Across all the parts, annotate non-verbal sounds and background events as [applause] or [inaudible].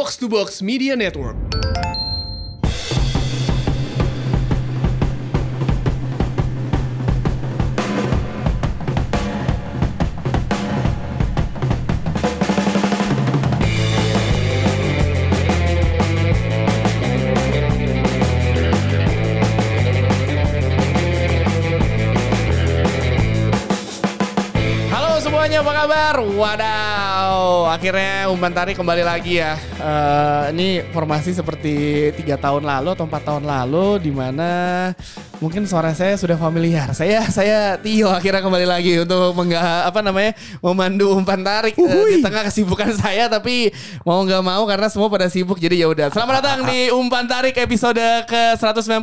Box to Box Media Network. Halo semuanya apa kabar? Wadaw, akhirnya umpan tarik kembali lagi ya. Eh, ini formasi seperti tiga tahun lalu atau empat tahun lalu, di mana mungkin suara saya sudah familiar. Saya saya Tio akhirnya kembali lagi untuk menggah apa namanya memandu umpan tarik eh, di tengah kesibukan saya, tapi mau nggak mau karena semua pada sibuk jadi ya udah. Selamat datang di umpan tarik episode ke 191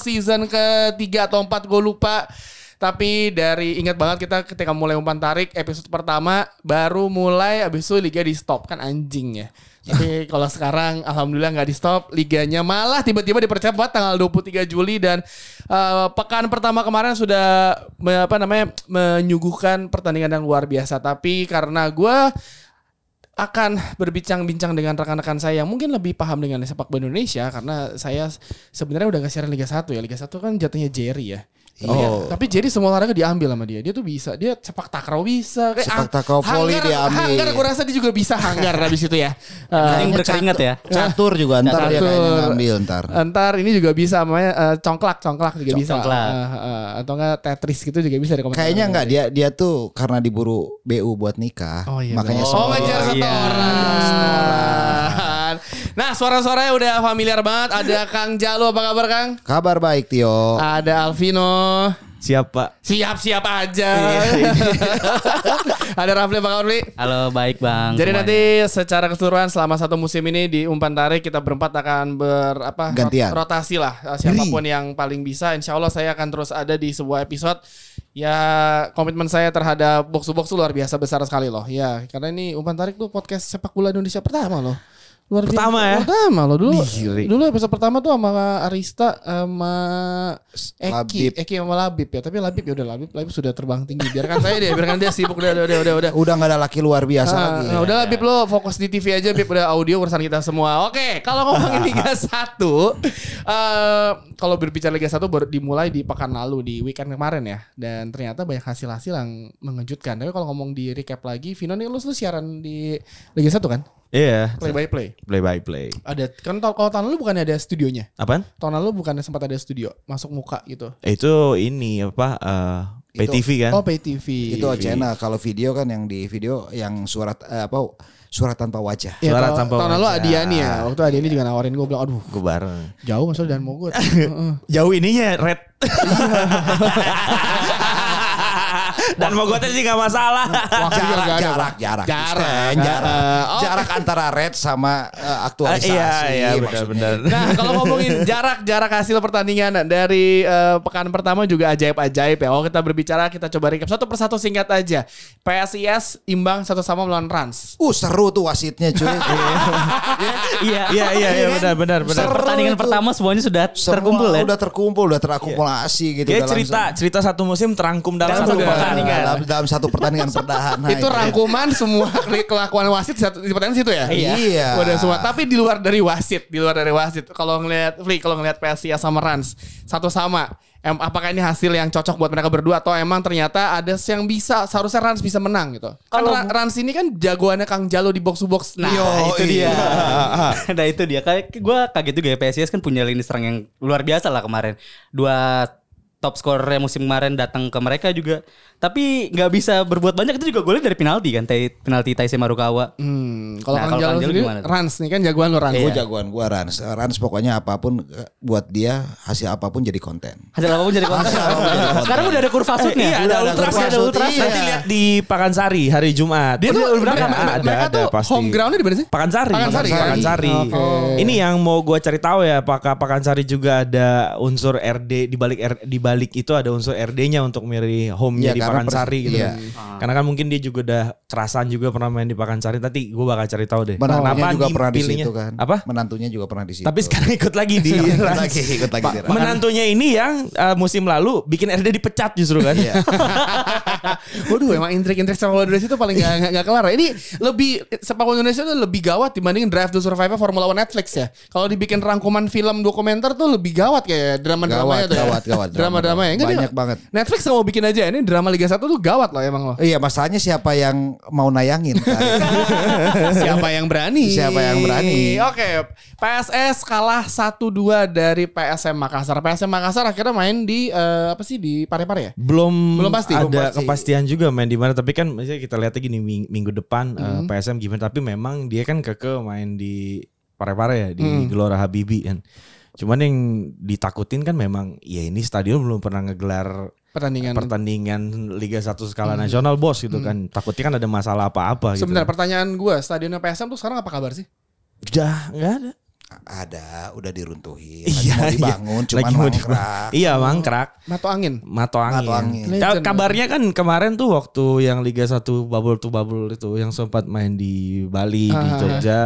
season ketiga atau empat gue lupa. Tapi dari ingat banget kita ketika mulai umpan tarik episode pertama baru mulai abis itu liga di stop kan anjing ya. Tapi [laughs] kalau sekarang alhamdulillah nggak di stop liganya malah tiba-tiba dipercepat tanggal 23 Juli dan eh, pekan pertama kemarin sudah me- apa namanya menyuguhkan pertandingan yang luar biasa. Tapi karena gua akan berbincang-bincang dengan rekan-rekan saya yang mungkin lebih paham dengan sepak bola Indonesia karena saya sebenarnya udah gak siaran Liga 1 ya. Liga 1 kan jatuhnya Jerry ya. Tapi, Oh. tapi Jerry semua olahraga diambil sama dia. Dia tuh bisa. Dia sepak takraw bisa. Kayak Sepak takraw volley hanggar- diambil. Hanggar gue rasa dia juga bisa hanggar [laughs] habis itu ya. Eh, Yang berkeringat ya. Catur juga ntar dia Catur. kayaknya ngambil ntar. Ntar ini juga bisa namanya eh, congklak, congklak juga bisa. Congklak. Eh, eh, atau enggak Tetris gitu juga bisa Kayaknya enggak dia dia tuh karena diburu BU buat nikah. Oh iya. makanya bener. semua Oh ngejar satu iya. orang. Nah suara-suaranya udah familiar banget. Ada [laughs] Kang Jalu apa kabar Kang? kabar baik Tio. Ada Alvino. Siapa? Siap-siap aja. Iya, [laughs] ada Rafli apa kabar Rafli? Halo baik bang. Jadi semuanya. nanti secara keseluruhan selama satu musim ini di umpan tarik kita berempat akan ber apa Gantian. rotasi lah Uh, siapa pun yang paling bisa. Insya Allah saya akan terus ada di sebuah episode. Ya komitmen saya terhadap box to box luar biasa besar sekali loh. Ya karena ini umpan tarik tuh podcast sepak bola Indonesia pertama loh. Luar. Pertama ya? Pertama loh dulu. Dulu episode pertama tuh sama Arista sama Eki, Labib. Eki sama Labib ya. Tapi Labib ya udah Labib, Labib sudah terbang tinggi. Biarkan saya deh, biarkan dia sibuk udah udah udah udah. udah. Udah nggak ada laki luar biasa Ah, lagi. nah, udahlah Bib lo fokus di TV aja Bib udah audio urusan kita semua. Oke, kalau ngomongin Liga [laughs] 1 eh kalau berbicara Liga 1 baru dimulai di pekan lalu di weekend kemarin ya. Dan ternyata banyak hasil-hasil yang mengejutkan. Tapi kalau ngomong di recap lagi, Vino nih lu, lu siaran di Liga 1 kan? Iya. Play by play. Play by play. Ada kan kalau tahun lalu bukan ada studionya. Apaan? Tahun lalu bukannya sempat ada studio masuk muka gitu. Eh, Itu ini apa? eh pay Itu- TV kan? Oh, pay TV. Itu channel kalau video kan yang di video yang surat eh, apa surat tanpa wajah. Ya, Suara tahun- tanpa tahun lalu wajah. Adiani ya. Waktu Adiani juga nawarin gue bilang, aduh Gue bareng. jauh maksudnya dan Mogot. [laughs] Heeh. Jauh ininya red. [laughs] Dan mogotnya sih gak masalah. Jarak, nggak ada, jarak, jarak, Jarak. Stand, jarak, oh. jarak antara red sama eh, aktualisasi. iya, iya benar-benar. Nah kalau ngomongin jarak jarak hasil pertandingan dari eh, pekan pertama juga ajaib-ajaib ya. Kalau kita berbicara kita coba recap satu persatu singkat aja. PSIS imbang satu sama melawan Rans. Uh seru tuh wasitnya cuy. [laughs] Iya. Iya iya iya benar benar benar. Seru Pertandingan itu. pertama semuanya sudah Semua terkumpul ya. Udah terkumpul, udah terakumulasi gitu. Kayak udah cerita cerita satu musim terangkum dalam Dalam satu satu pertandingan. Dalam, dalam satu pertandingan perdana. itu rangkuman semua kelakuan wasit di satu- di pertandingan situ ya. Iya. Udah semua. Tapi di luar dari wasit, di luar dari wasit. Kalau ngelihat, Fli, kalau ngelihat PSIS sama Rans satu sama. Em, apakah ini hasil yang cocok buat mereka berdua atau emang ternyata ada yang bisa seharusnya Rans bisa menang gitu. Kan Kalau- Ra- Rans ini kan jagoannya Kang Jalo di box to box. Nah, Nah, itu iya. dia. [laughs] nah itu dia. Kayak gue kaget juga ya PSIS kan punya lini serang yang luar biasa lah kemarin. Dua top scorer musim kemarin datang ke mereka juga. Tapi nggak bisa berbuat banyak itu juga golnya dari penalti kan. Tai- Penalti Taisei Marukawa. Hmm, kalau Nah, Kang Jalo sendiri? Rans nih kan jagoan lo Rans. Gue jagoan gue Rans. Rans pokoknya apa pun eh, buat dia hasil apa pun jadi konten. Hasil apa pun jadi konten. Sekarang udah ada kurva Eh, iya ada ada ultras ada ultras. iya. Nanti lihat di Pakansari hari Jumat. Dia tuh Udah mereka, ada, ada, mereka ada tuh pasti. home groundnya di mana sih? Pakansari. Pakansari, kan? Pakansari. Oke. Ini yang mau gue cari tahu ya, apakah Pakansari juga ada unsur RD di balik di balik itu ada unsur RD-nya untuk milih home-nya Iya, di Pakansari pers- gitu. iya. Karena kan mungkin dia juga udah Cerasan juga pernah main di Pakansari. Nanti gue bakal cari tahu deh. Menantunya Kenapa juga pernah di situ kan. Apa? Menantunya juga pernah di situ. Tapi sekarang ikut lagi di [laughs] ikut lagi, ikut lagi di menantunya ini yang uh, musim lalu bikin RD dipecat justru kan. Iya. [laughs] Waduh emang intrik-intrik sepak bola Indonesia itu paling gak, gak, gak kelar ya. Ini lebih sepak bola Indonesia itu lebih gawat dibandingin Drive to Survive Formula One Netflix ya. Kalau dibikin rangkuman film dokumenter tuh lebih gawat kayak drama-dramanya Gawat, tuh ya. gawat, gawat. Drama-dramanya. Enggak, Banyak banget. Netflix nggak mau bikin aja ini drama Liga 1 tuh gawat loh emang loh. Iya, masalahnya siapa yang mau nayangin kan? [laughs] Siapa yang berani? Siapa yang berani? Oke, PSS kalah 1-2 dari PSM Makassar. PSM Makassar akhirnya main di eh, apa sih di Parepare ya? Belum Belum pasti, ada belum pasti. kepastian juga main di mana tapi kan misalnya kita lihatnya gini ming- minggu depan uh, Hmm. PSM gimana tapi memang dia kan keke main di Parepare ya di Hmm. Gelora Habibi kan. Cuman yang ditakutin kan memang ya ini stadion belum pernah ngegelar Pertandingan. pertandingan Liga 1 skala nasional bos gitu kan. Takutnya kan ada masalah apa-apa gitu. Sebentar pertanyaan gue, stadionnya PSM tuh sekarang apa kabar sih? Udah nggak ada. Ada, udah diruntuhin. Iya, Lagi mau iya. dibangun, cuman Lagi mau mangkrak. Iya mangkrak. Mato angin. Mato angin. Mato angin. Legend. kabarnya kan kemarin tuh waktu yang Liga 1 bubble to bubble itu yang sempat main di Bali di Ah. Jogja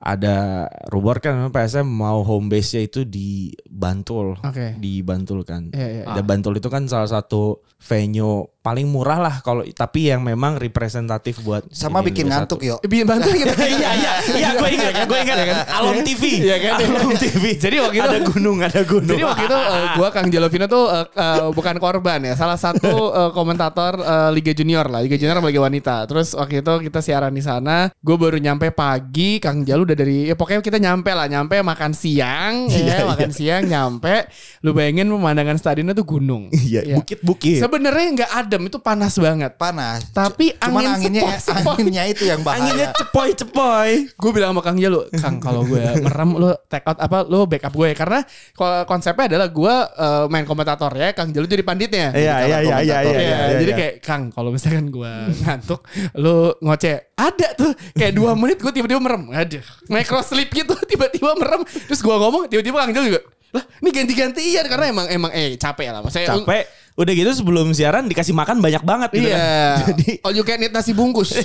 ada rumor kan memang PSM mau home base-nya itu di Bantul. Oke. Di Bantul kan. Iya, iya. Dan Bantul itu kan salah satu venue paling murah lah kalau tapi yang memang representatif buat Sama ini bikin ngantuk 1. yo. Bikin bantu gitu. [laughs] Iya iya iya gue ingat gue ingat kan Alom TV. Iya kan? Alom TV. Jadi waktu itu ada gunung ada gunung. Jadi waktu itu eh, gua Kang Jalovino tuh eh, eh, bukan korban ya, salah satu eh, komentator eh, Liga Junior lah, Liga Junior Liga Wanita. Terus waktu itu kita siaran di sana, gue baru nyampe pagi, Kang Jalu udah dari ya pokoknya kita nyampe lah, nyampe makan siang, [laughs] ya, makan siang nyampe, lu bayangin pemandangan stadionnya tuh gunung. [laughs] Iya, Iya. bukit-bukit. Sebenarnya nggak adem, itu panas banget. Panas. Tapi cuman angin anginnya sepoi-sepoi. anginnya itu yang bahaya. Anginnya cepoy-cepoy. gue bilang sama Kang Jalu, Kang kalau gue merem lu take out apa lu backup gue karena ko- konsepnya adalah gue eh, main komentator ya, Kang Jalu jadi panditnya. Iya iya iya iya iya. Iya, iya, jadi iya. kayak Kang kalau misalkan gue ngantuk, lu ngoceh. Ada tuh kayak dua menit gue tiba-tiba merem. Aduh, micro sleep gitu [laughs] tiba-tiba merem. Terus gue ngomong tiba-tiba Kang juga. Lah, ini ganti-gantian karena emang emang eh capek lah. Maksudnya capek. Udah gitu sebelum siaran dikasih makan banyak banget gitu Iya. kan. [laughs] Jadi all you can eat nasi bungkus. [laughs]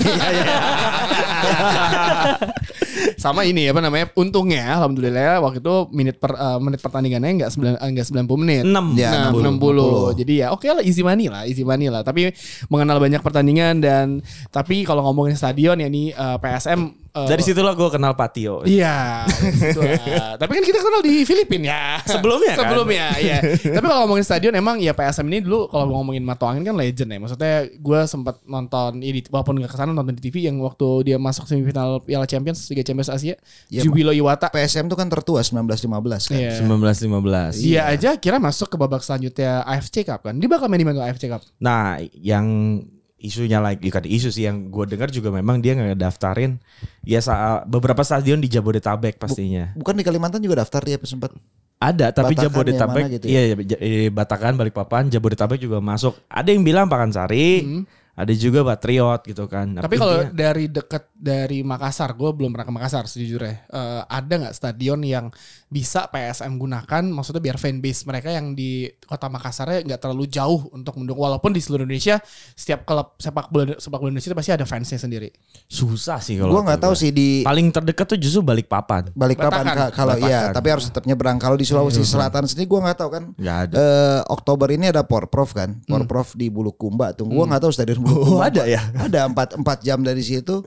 Sama ini apa namanya? Untungnya alhamdulillah waktu itu menit per eh, menit pertandingannya enggak 9 enggak 90 menit. enam. Ya, Nah, 60. 60. Jadi ya oke lah easy money lah, easy money lah. Tapi mengenal banyak pertandingan dan tapi kalau ngomongin stadion ya ini eh, PSM eh, Dari situlah gue kenal Patio. Iya, lah. [laughs] Tapi kan kita kenal di Filipina ya. Sebelumnya kan? Sebelumnya, iya. Tapi kalau ngomongin stadion emang ya PSM ini dulu kalau ngomongin Mato Angin kan legend ya. Maksudnya gue sempat nonton ini walaupun gak ke sana nonton di TV yang waktu dia masuk semifinal Piala Champions Liga Champions Asia. Iya, Jubilo Iwata. PSM tuh kan tertua 1915 kan. Iya. 1915. Dia aja kira masuk ke babak selanjutnya AFC Cup kan. Dia bakal main di mana AFC Cup. Nah, yang isunya lagi bukan isu sih yang gue dengar juga memang dia nggak daftarin ya sa- beberapa stadion di Jabodetabek pastinya. Bukan di Kalimantan juga daftar dia sempat. Ada tapi Batakan Jabodetabek gitu ya? iya iya, iya, Batakan Balikpapan Jabodetabek juga masuk. Ada yang bilang Pakansari, ada juga Patriot gitu kan. Hmm. Tapi kalau dia- dari deket dari Makassar, gue belum pernah ke Makassar sejujurnya. Eh, ada nggak stadion yang bisa PSM gunakan? Maksudnya biar fanbase mereka yang di kota Makassarnya nggak terlalu jauh untuk mendukung. Walaupun di seluruh Indonesia setiap klub sepak bola sepak bola Indonesia itu pasti ada fansnya sendiri. susah sih kalau Gua nggak tahu sih di Paling terdekat tuh justru Balikpapan. Balikpapan Batakan. ka- kalau iya, tapi harus tetap nyebrang. Kalau di Sulawesi Selatan sendiri gua nggak tahu kan. Nggak ada. Eh, Oktober ini ada Porprov kan. Porprov di Bulukumba tuh. Gua nggak tahu stadion Oh, ada ya? [laughs] Ada empat empat jam dari situ.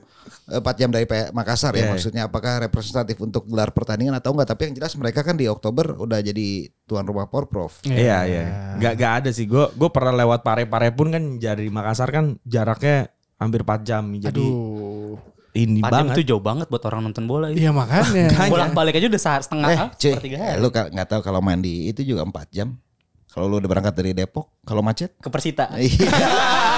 Empat jam dari Makassar Iya, ya iya. maksudnya apakah representatif untuk gelar pertandingan atau enggak tapi yang jelas mereka kan di Oktober udah jadi tuan rumah Porprov. Iya iya. Gak gak ada sih. Gue gue pernah lewat Pare-Pare pun kan dari Makassar kan jaraknya hampir 4 jam. Jadi Aduh. ini Padahal banget. itu jauh banget buat orang nonton bola itu. Iya makanya. [laughs] Bolak balik aja udah sehari setengah Eh, ah, cuy, hari. lu nggak tahu kalau main di itu juga 4 jam. Kalau lu udah berangkat dari Depok, kalau macet? Ke Persita. Iya. [laughs]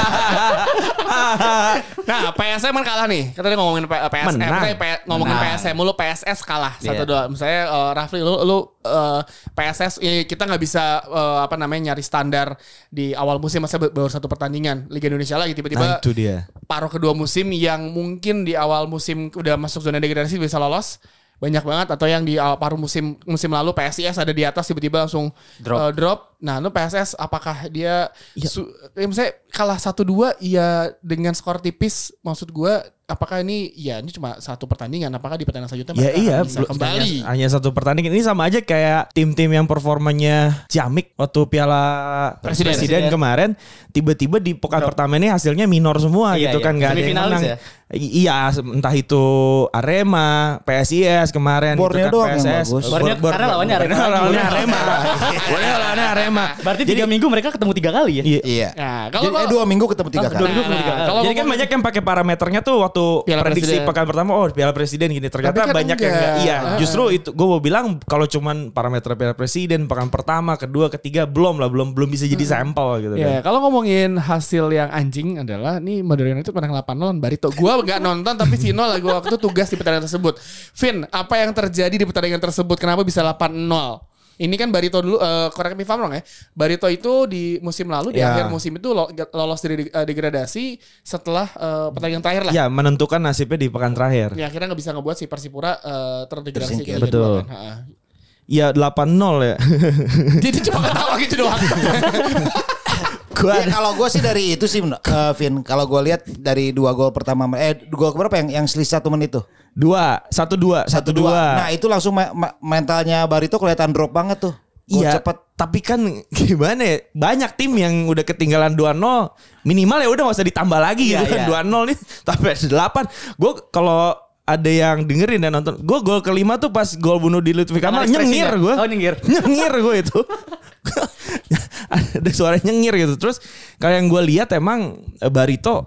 [laughs] nah PSM kan kalah nih. Kita tadi ngomongin P- PSM, Menang. eh, P- ngomongin Menang. PSM mulu PSS kalah Iya. satu dua. Misalnya eh, Rafli lu lu eh, PSS eh, kita nggak bisa eh, apa namanya nyari standar di awal musim masa baru satu pertandingan Liga Indonesia lagi Nah tiba-tiba itu dia. paruh kedua musim yang mungkin di awal musim udah masuk zona degradasi bisa lolos. Banyak banget atau yang di awal paruh musim musim lalu PSIS ada di atas tiba-tiba langsung Drop. eh, drop. Nah, lu PSS apakah dia su- ya, misalnya kalah 1-2 ya dengan skor tipis maksud gua apakah ini ya ini cuma satu pertandingan apakah di pertandingan selanjutnya Ya mereka iya, bisa belum- kembali? Hanya, hanya satu pertandingan. Ini sama aja kayak tim-tim yang performanya ciamik waktu Piala Presiden. Presiden, Presiden. kemarin, tiba-tiba di pekan pertama ini hasilnya minor semua Iya, gitu iya. kan nggak ada yang menang. ya? I- Iya, entah itu Arema, PSIS kemarin Borneo gitu kan, doang PSS. bagus. Borneo karena lawannya Arema Karena lawannya Arema. [laughs] Borneo lawannya Arema. Berarti tiga minggu mereka ketemu tiga kali ya? Iya. Iya. Nah, Kalau kalau eh, dua minggu ketemu tiga Oh, kali. dua minggu ketemu Nah, tiga kali. kalau Jadi kan banyak yang pakai parameternya tuh waktu Piala prediksi Presiden. pekan pertama oh Piala Presiden gini ternyata kan banyak yang enggak. enggak. Iya, Ah. justru itu gue mau bilang kalau cuman parameter Piala Presiden pekan pertama, kedua, ketiga belum lah belum belum bisa jadi sampel gitu Ya, kan. kalau ngomongin hasil yang anjing adalah nih Madura United menang 8-0 lawan Barito. Gua nggak nonton tapi Vino lagi waktu tugas di pertandingan tersebut. Vin, apa yang terjadi di pertandingan tersebut? Kenapa bisa 8-0? Ini kan Barito dulu, eh correct me if I'm wrong ya. Barito itu di musim lalu, di Ya. akhir musim itu lo- lolos dari eh, degradasi setelah eh, pertandingan terakhir lah. Ya menentukan nasibnya di pekan terakhir. Ya, akhirnya nggak bisa ngebuat si Persipura eh, terdegradasi ke Liga Betul. dua kan. Ha-ha. Ya 8-0 [laughs] ya. Jadi cuma ketawa gitu doang. [laughs] Gua Ya, kalau gue sih dari itu sih, eh, Vin. Kalau gue lihat dari dua gol pertama, eh gol berapa yang yang selisih satu menit itu? Dua, satu dua, satu dua. Nah itu langsung me- me- mentalnya Barito kelihatan drop banget tuh. Gol Iya, cepet. tapi kan gimana ya? Banyak tim yang udah ketinggalan 2-0, minimal ya udah gak usah ditambah lagi Iya, gitu kan. iya. 2-0 nih [laughs] tapi 8. Gue kalau ada yang dengerin dan nonton, gue gol kelima tuh pas gol bunuh di Lutfi Kamal nyengir ekspresinya. gue. Oh, nyengir. [laughs] nyengir gue itu. [laughs] ada suara nyengir gitu. Terus kalau yang gue lihat emang eh, Barito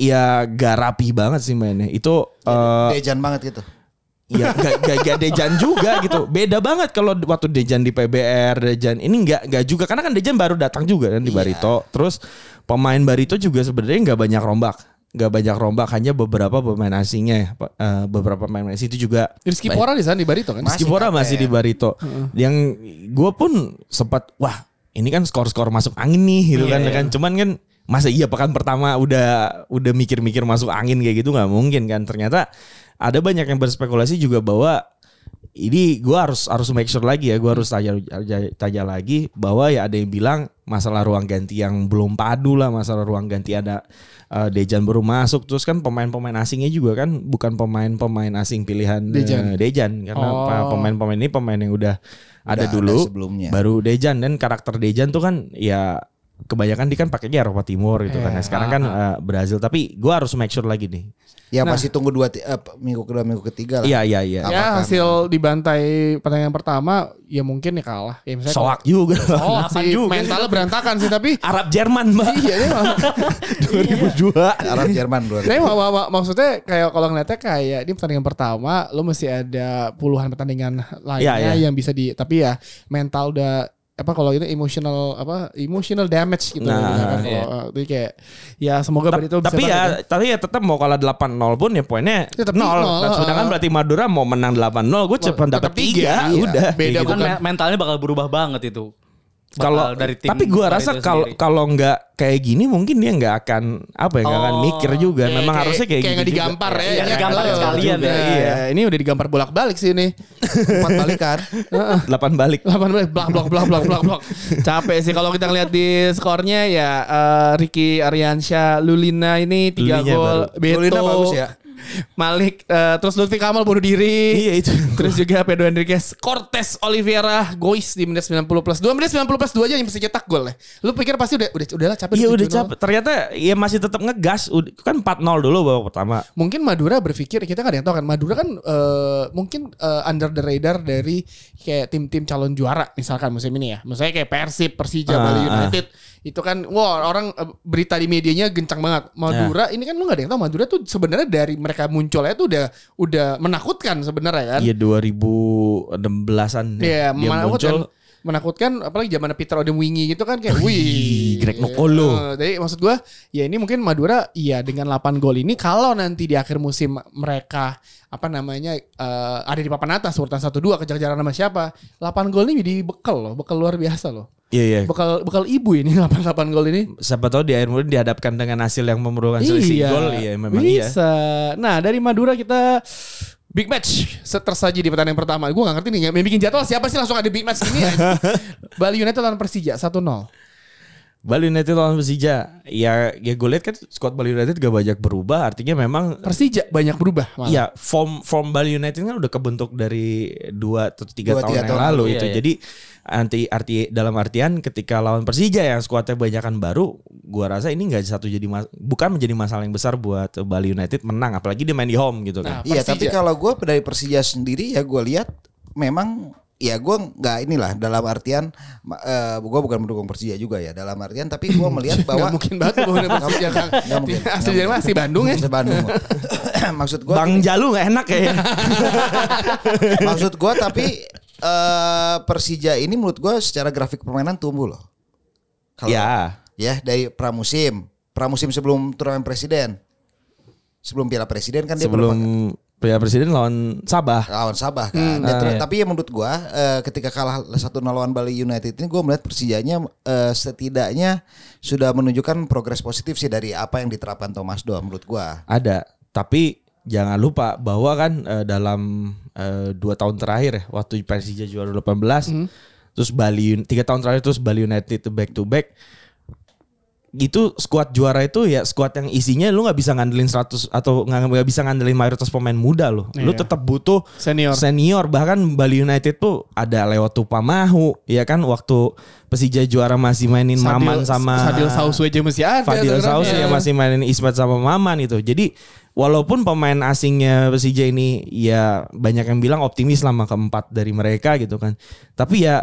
ya gak rapi banget sih mainnya. Itu eh, Dejan banget gitu. Iya, [laughs] gak, gak, gak Dejan juga gitu. Beda banget kalau waktu Dejan di PBR, Dejan ini nggak nggak juga karena kan Dejan baru datang juga kan di Barito. Terus pemain Barito juga sebenarnya nggak banyak rombak, nggak banyak rombak hanya beberapa pemain asingnya, ya. Eh, beberapa pemain asing itu juga. Rizky Pora di sana di Barito kan? Rizky Pora masih di Barito. Yang gue pun sempat wah ini kan skor-skor masuk angin nih gitu kan, kan. Cuman kan masa iya pekan pertama udah udah mikir-mikir masuk angin kayak gitu nggak mungkin kan. Ternyata ada banyak yang berspekulasi juga bahwa ini gue harus harus make sure lagi ya gue harus tanya, tanya tanya lagi bahwa ya ada yang bilang masalah ruang ganti yang belum padu lah masalah ruang ganti ada uh, Dejan baru masuk terus kan pemain-pemain asingnya juga kan bukan pemain-pemain asing pilihan uh, Dejan. Dejan karena Oh. pemain-pemain ini pemain yang udah, ada ada dulu sebelumnya. baru Dejan dan karakter Dejan tuh kan ya kebanyakan dia kan pakainya Eropa Timur gitu kan. Nah, sekarang kan uh, Brazil tapi gua harus make sure lagi nih. Ya masih tunggu dua eh, minggu kedua minggu ketiga lah. Iya iya iya. Ya hasil dibantai pertandingan pertama ya mungkin ya kalah. Ya misalnya Soak juga. [laughs] Delapan sih juga. mentalnya berantakan sih tapi [laughs] Arab Jerman, Mbak. iya dia mah- 2002. Arab Jerman dua. Tapi mak- mak- mak- maksudnya kayak kalau ngeliatnya kayak di pertandingan pertama lo mesti ada puluhan pertandingan lainnya Iya, iya. yang bisa di tapi ya mental udah apa kalau itu emotional apa emotional damage gitu Nah, gitu kan. iya. Kalau, uh, jadi kayak ya semoga Ta- bisa tapi balik ya tapi ya tetap mau kalah 8-0 pun ya poinnya Tetap nol. nol, Nah, sedangkan uh. berarti Madura mau menang 8-0 gue cuma tetap dapat tiga, 3 iya. udah. Beda kayak Kan me- mentalnya bakal berubah banget itu. Kalau dari tim tapi gua rasa kalau kalau nggak kayak gini mungkin dia nggak akan apa ya nggak akan Oh, mikir juga Kayak- memang harusnya kayak, kayak gitu nggak juga. digampar ya, Iya, ya, digampar kan? sekalian Juga, ya. iya. Ini udah digampar bolak-balik sih ini. Empat balikan. 8 balik 18 blak blok blok blok blok blok. Capek sih kalau kita ngeliat di skornya ya eh, Ricky Aryansyah Lulina ini 3 Lulinya gol, baru. Beto, Lulina bagus ya. Malik eh, terus Lutfi Kamal bunuh diri. Iya, itu. Terus juga Pedro Enriquez, Cortes Oliveira, Gois di menit 90 plus 2 menit 90 plus 2 aja yang bisa cetak gol ya. Lu pikir pasti udah udah udahlah capek Iya udah udah 7-0. capek. Ternyata ya masih tetap ngegas. Kan 4-0 dulu babak pertama. Mungkin Madura berpikir kita kan ada yang tahu kan Madura kan eh, mungkin eh, under the radar dari kayak tim-tim calon juara misalkan musim ini ya. Misalnya kayak Persib, Persija, Ah, Bali ah. United. Itu kan wah orang berita di medianya gencang banget. Madura ini kan lu gak ada yang tahu Madura tuh sebenarnya dari mereka munculnya tuh udah udah menakutkan sebenarnya kan. Iya 2016-an ya. Iya, dia menakutkan. muncul. Menakutkan apalagi zaman Peter Odemwingie gitu kan kayak wih. Greg Nokolo. Eh, Jadi maksud gua ya ini mungkin Madura iya dengan 8 gol ini kalau nanti di akhir musim mereka apa namanya eh, ada di papan atas urutan 1 2 kejar-kejaran sama siapa? 8 gol ini jadi bekal loh, bekal luar biasa loh. Iya iya. Bekal bekal ibu ini [laughs] 8 8 gol ini. Siapa tahu di akhir musim dihadapkan dengan hasil yang memerlukan selisih gol iya memang iya. bisa. Nah, dari Madura kita Big match set tersaji di pertandingan pertama. Gue gak ngerti nih, yang bikin jadwal siapa sih langsung ada big match ini. [laughs] Bali United lawan Persija 1-0. Bali United lawan Persija. Ya ya gue lihat kan squad Bali United gak banyak berubah. Artinya memang Persija banyak berubah malah. Iya, form form Bali United kan udah kebentuk dari dua atau tiga Dua, tahun tiga yang tahun lalu lalu, itu. iya, iya. Jadi anti arti dalam artian ketika lawan Persija yang skuadnya banyakan baru, gua rasa ini nggak satu jadi mas- bukan menjadi masalah yang besar buat Bali United menang, apalagi dia main di home gitu Nah, kan. Iya, Persija. tapi kalau gue dari Persija sendiri ya gue lihat memang ya gue nggak inilah dalam artian gue bukan mendukung Persija juga ya dalam artian tapi gue [laughs] melihat bahwa Gak mungkin banget gue [laughs] udah Persija kan. Nggak mungkin. Asli dari mana? Asli Bandung ya. Bandung. [laughs] maksud gue Bang Jalu nggak enak ya. maksud gue tapi eh, Persija ini menurut gue secara grafik permainan tumbuh loh. Kalau ya. ya dari pramusim, pramusim sebelum turnamen presiden. Sebelum Piala Presiden kan dia Sebelum berapa- Piala Presiden lawan Sabah. lawan Sabah kan. Ya, ter- Tapi ya menurut gua eh, ketika kalah satu lawan Bali United ini gua melihat Persijanya eh, setidaknya sudah menunjukkan progres positif sih dari apa yang diterapkan Thomas Doa menurut gua. Ada, tapi jangan lupa bahwa kan eh, dalam eh, dua tahun terakhir ya, waktu Persija juara 18, terus Bali tiga tahun terakhir terus Bali United itu back to back. Itu skuad juara itu ya skuad yang isinya lu nggak bisa ngandelin 100 atau nggak bisa ngandelin mayoritas pemain muda lo. Lu Iya. tetap butuh Senior. senior bahkan Bali United tuh ada lewat Tupamahu ya kan waktu Persija juara masih mainin Maman sama Sadil Sauswe aja masih ada. Fadil sekarang. Saus ya masih mainin Ismet sama Maman itu. Jadi walaupun pemain asingnya Persija ini ya banyak yang bilang optimis lah sama keempat dari mereka gitu kan. Tapi ya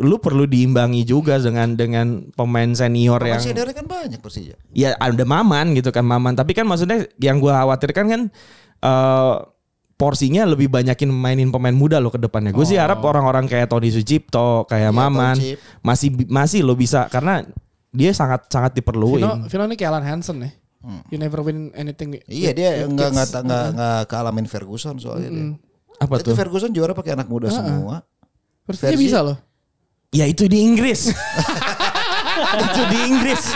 lu perlu diimbangi juga dengan dengan pemain senior Pemain yang seniornya kan banyak Persija. ya ada Maman gitu kan Maman. Tapi kan maksudnya yang gua khawatirkan kan eh porsinya lebih banyakin mainin pemain muda lo ke depannya. Gue sih harap orang-orang kayak Tony Sucipto, kayak Iya, Maman masih masih lo bisa karena dia sangat sangat diperluin. Vino, Vino ini kayak Alan Hansen ya. You never win anything. Iya dia with nggak nggak kids. nggak nggak kealamin Ferguson soalnya dia. Apa Itu tuh? Ferguson juara pakai anak muda semua. Persija bisa loh. Ya itu di Inggris. [laughs] itu di Inggris.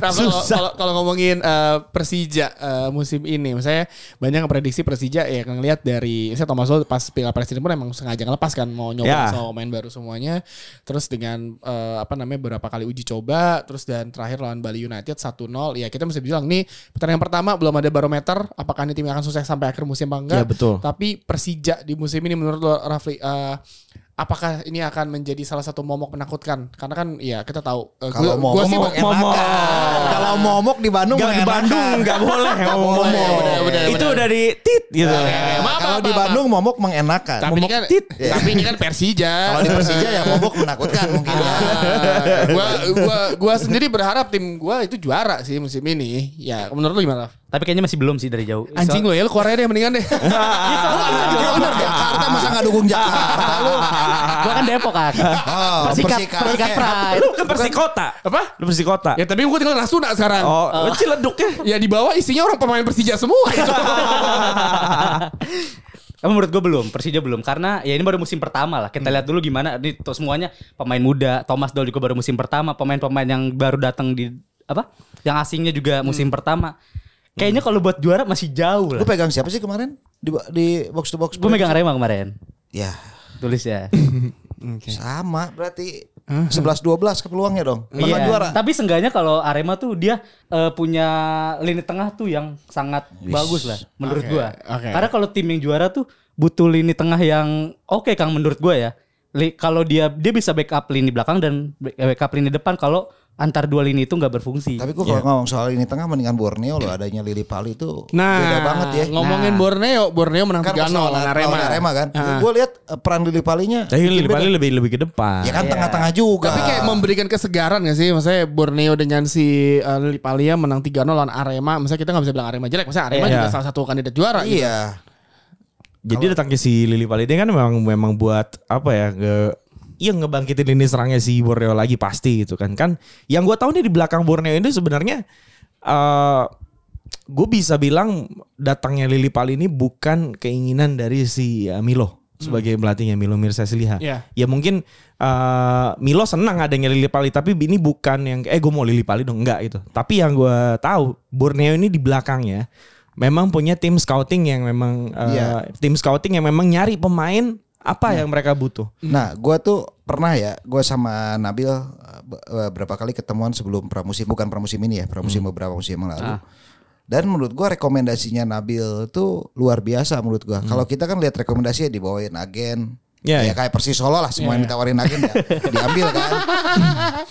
Nah, kalau- kalau ngomongin eh, Persija eh, musim ini, misalnya banyak yang prediksi Persija ya ngelihat dari saya Thomas Doll pas Piala Presiden pun emang sengaja ngelepas kan mau nyoba Ya. sama main baru semuanya. Terus dengan eh, apa namanya beberapa kali uji coba, terus dan terakhir lawan Bali United 1-0. Ya kita mesti bilang nih pertandingan pertama belum ada barometer apakah ini tim akan sukses sampai akhir musim apa enggak. Ya, betul. Tapi Persija di musim ini menurut lo Rafli eh, apakah ini akan menjadi salah satu momok menakutkan? Karena kan ya kita tahu eh, Kalau gua- gua momok sih mengenakan. mau- Kalau momok di Bandung Gak di. Bandung nggak [laughs] boleh momok. bener, bener, Itu bener. udah di tit gitu. Maaf, Kalau maaf, di Bandung momok mengenakan. Tapi ini kan [laughs] tapi ini kan Persija. Kalau di Persija ya momok menakutkan mungkin ya. Ah, gua gua gua sendiri berharap tim gua itu juara sih musim ini. Ya, menurut lu gimana? Tapi kayaknya masih belum sih dari jauh. Anjing lu ya, lu Korea deh mendingan deh. Ya benar Jakarta masa nggak dukung Jakarta lu? Gua kan Depok kan. Oh, Persikat, Persikat. Persikat Pride. Lu ke Persikota. Apa? Lu Persikota. Ya tapi gua tinggal Rasuna sekarang. Oh, Ciledug ya. Ya di bawah isinya orang pemain Persija semua. [laughs] [laughs] Tapi menurut gue belum, Persija belum karena ya ini baru musim pertama lah. Kita lihat dulu gimana nih tuh semuanya pemain muda. Thomas Doll juga baru musim pertama, pemain-pemain yang baru datang di apa? Yang asingnya juga musim pertama. Kayaknya kalau buat juara masih jauh Lu lah. pegang siapa sih kemarin di di box to box? Gue megang Arema kemarin. Ya, Tulis ya. sama berarti 11 12 ke peluangnya dong. Bakal Iya. juara. Tapi seenggaknya kalau Arema tuh dia eh, punya lini tengah tuh yang sangat bagus lah menurut Oke, gua. oke. Karena kalau tim yang juara tuh butuh lini tengah yang oke Kang menurut gua ya. Li- kalau dia dia bisa backup lini belakang dan back- backup lini depan kalau antar dua lini itu nggak berfungsi. Tapi gua kalau ngomong soal ini tengah mendingan Borneo loh adanya Lili Pali itu Nah, beda banget ya. ngomongin Nah. Borneo, Borneo menang kan 3-0 lawan Arema. lawan Arema kan. Ah. Gue lihat eh, peran Lili Palinya Tapi Lili beda. Pali lebih lebih ke depan. Ya kan Iya. tengah-tengah juga. Tapi kayak memberikan kesegaran gak sih? Maksudnya Borneo dengan si uh, Lili Palia menang 3-0 lawan Arema. Misalnya kita gak bisa bilang Arema jelek. Maksudnya Arema Iya. juga salah satu kandidat juara. gitu. Iya. Jadi datangnya si Lili Pali ini kan memang memang buat apa ya? Nge, Iya ngebangkitin lini serangnya si Borneo lagi pasti gitu kan. Kan yang gue tahu nih di belakang Borneo ini sebenarnya eh gue bisa bilang datangnya Lili Pali ini bukan keinginan dari si eh, Milo. sebagai pelatihnya Milo Mirza Siliha. Iya. Ya mungkin eh, Milo senang adanya Lili Pali tapi ini bukan yang eh gue mau Lili Pali dong enggak itu. Tapi yang gue tahu Borneo ini di belakangnya memang punya tim scouting yang memang Iya. tim scouting yang memang nyari pemain apa yang mereka butuh. Nah, gua tuh pernah ya, gua sama Nabil uh, be- uh, berapa kali ketemuan sebelum pramusim, bukan pramusim ini ya, pramusim beberapa musim yang lalu. Dan menurut gua rekomendasinya Nabil tuh luar biasa menurut gua. Kalau kita kan lihat rekomendasinya dibawain agen. Ya, Ya, ya. kayak Persis Solo lah semua yang ditawarin agen ya [laughs] diambil kan.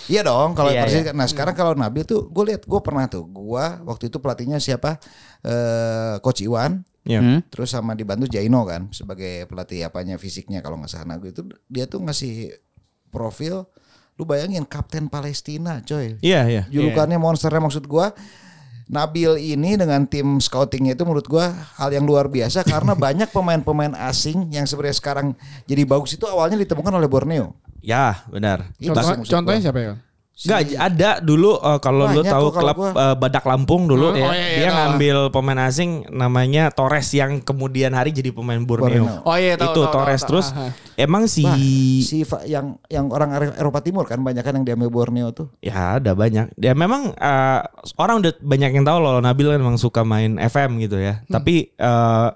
Iya dong kalau Iya, Persis. iya. Nah, sekarang kalau Nabil tuh gue lihat gue pernah tuh. Gua waktu itu pelatihnya siapa? Eh Coach Iwan. Ya. Hmm? Terus sama dibantu Jaino kan sebagai pelatih apanya fisiknya kalau nggak salah. Nah, itu dia tuh ngasih profil lu bayangin Kapten Palestina coy. Iya, iya. Julukannya monsternya maksud gua Nabil ini dengan tim scoutingnya itu menurut gua hal yang luar biasa [laughs] karena banyak pemain-pemain asing yang sebenarnya sekarang jadi bagus itu awalnya ditemukan oleh Borneo. Ya, benar. Contoh- contohnya gua. siapa ya? Enggak ada dulu eh, kalau lu Banyak tahu kok klub gua. eh, Badak Lampung dulu Hmm, oh ya, iya, iya, dia tahu. ngambil pemain asing namanya Torres yang kemudian hari jadi pemain Borneo. Borneo. Oh iya, tahu, itu tahu, Torres tahu, terus tahu. Ah, emang si Bah, si yang yang orang Eropa Timur kan banyak kan yang diambil Borneo tuh. ya ada banyak. Dia memang eh, orang udah banyak yang tahu loh Nabil kan memang suka main FM gitu ya. Hmm. Tapi eh,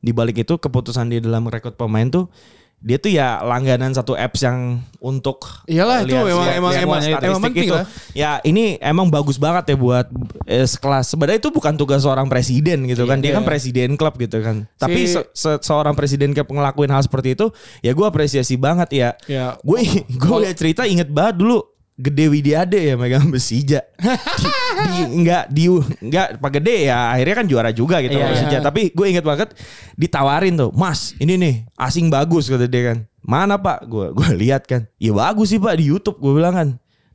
di balik itu keputusan dia dalam rekrut pemain tuh dia tuh ya langganan satu apps yang untuk Iyalah, itu lihat- emang- lihat- emang- lihat emang- statistik emang penting itu. lah. Ya ini emang bagus banget ya buat eh, sekelas. Sebenarnya itu bukan tugas seorang presiden gitu kan. Dia kan presiden klub gitu kan. Tapi Si- se- se- seorang presiden klub ngelakuin hal seperti itu, ya gue apresiasi banget ya. Ya. Gue gue liat cerita inget banget dulu Gede Widiade ya megang [laughs] Persija. di, enggak di enggak Pak Gede ya akhirnya kan juara juga gitu Iya, sama Persija. Tapi gue inget banget ditawarin tuh, "Mas, ini nih asing bagus," kata dia kan. "Mana, Pak?" Gue gue lihat kan. "Ya bagus sih, Pak, di YouTube." Gue bilang kan.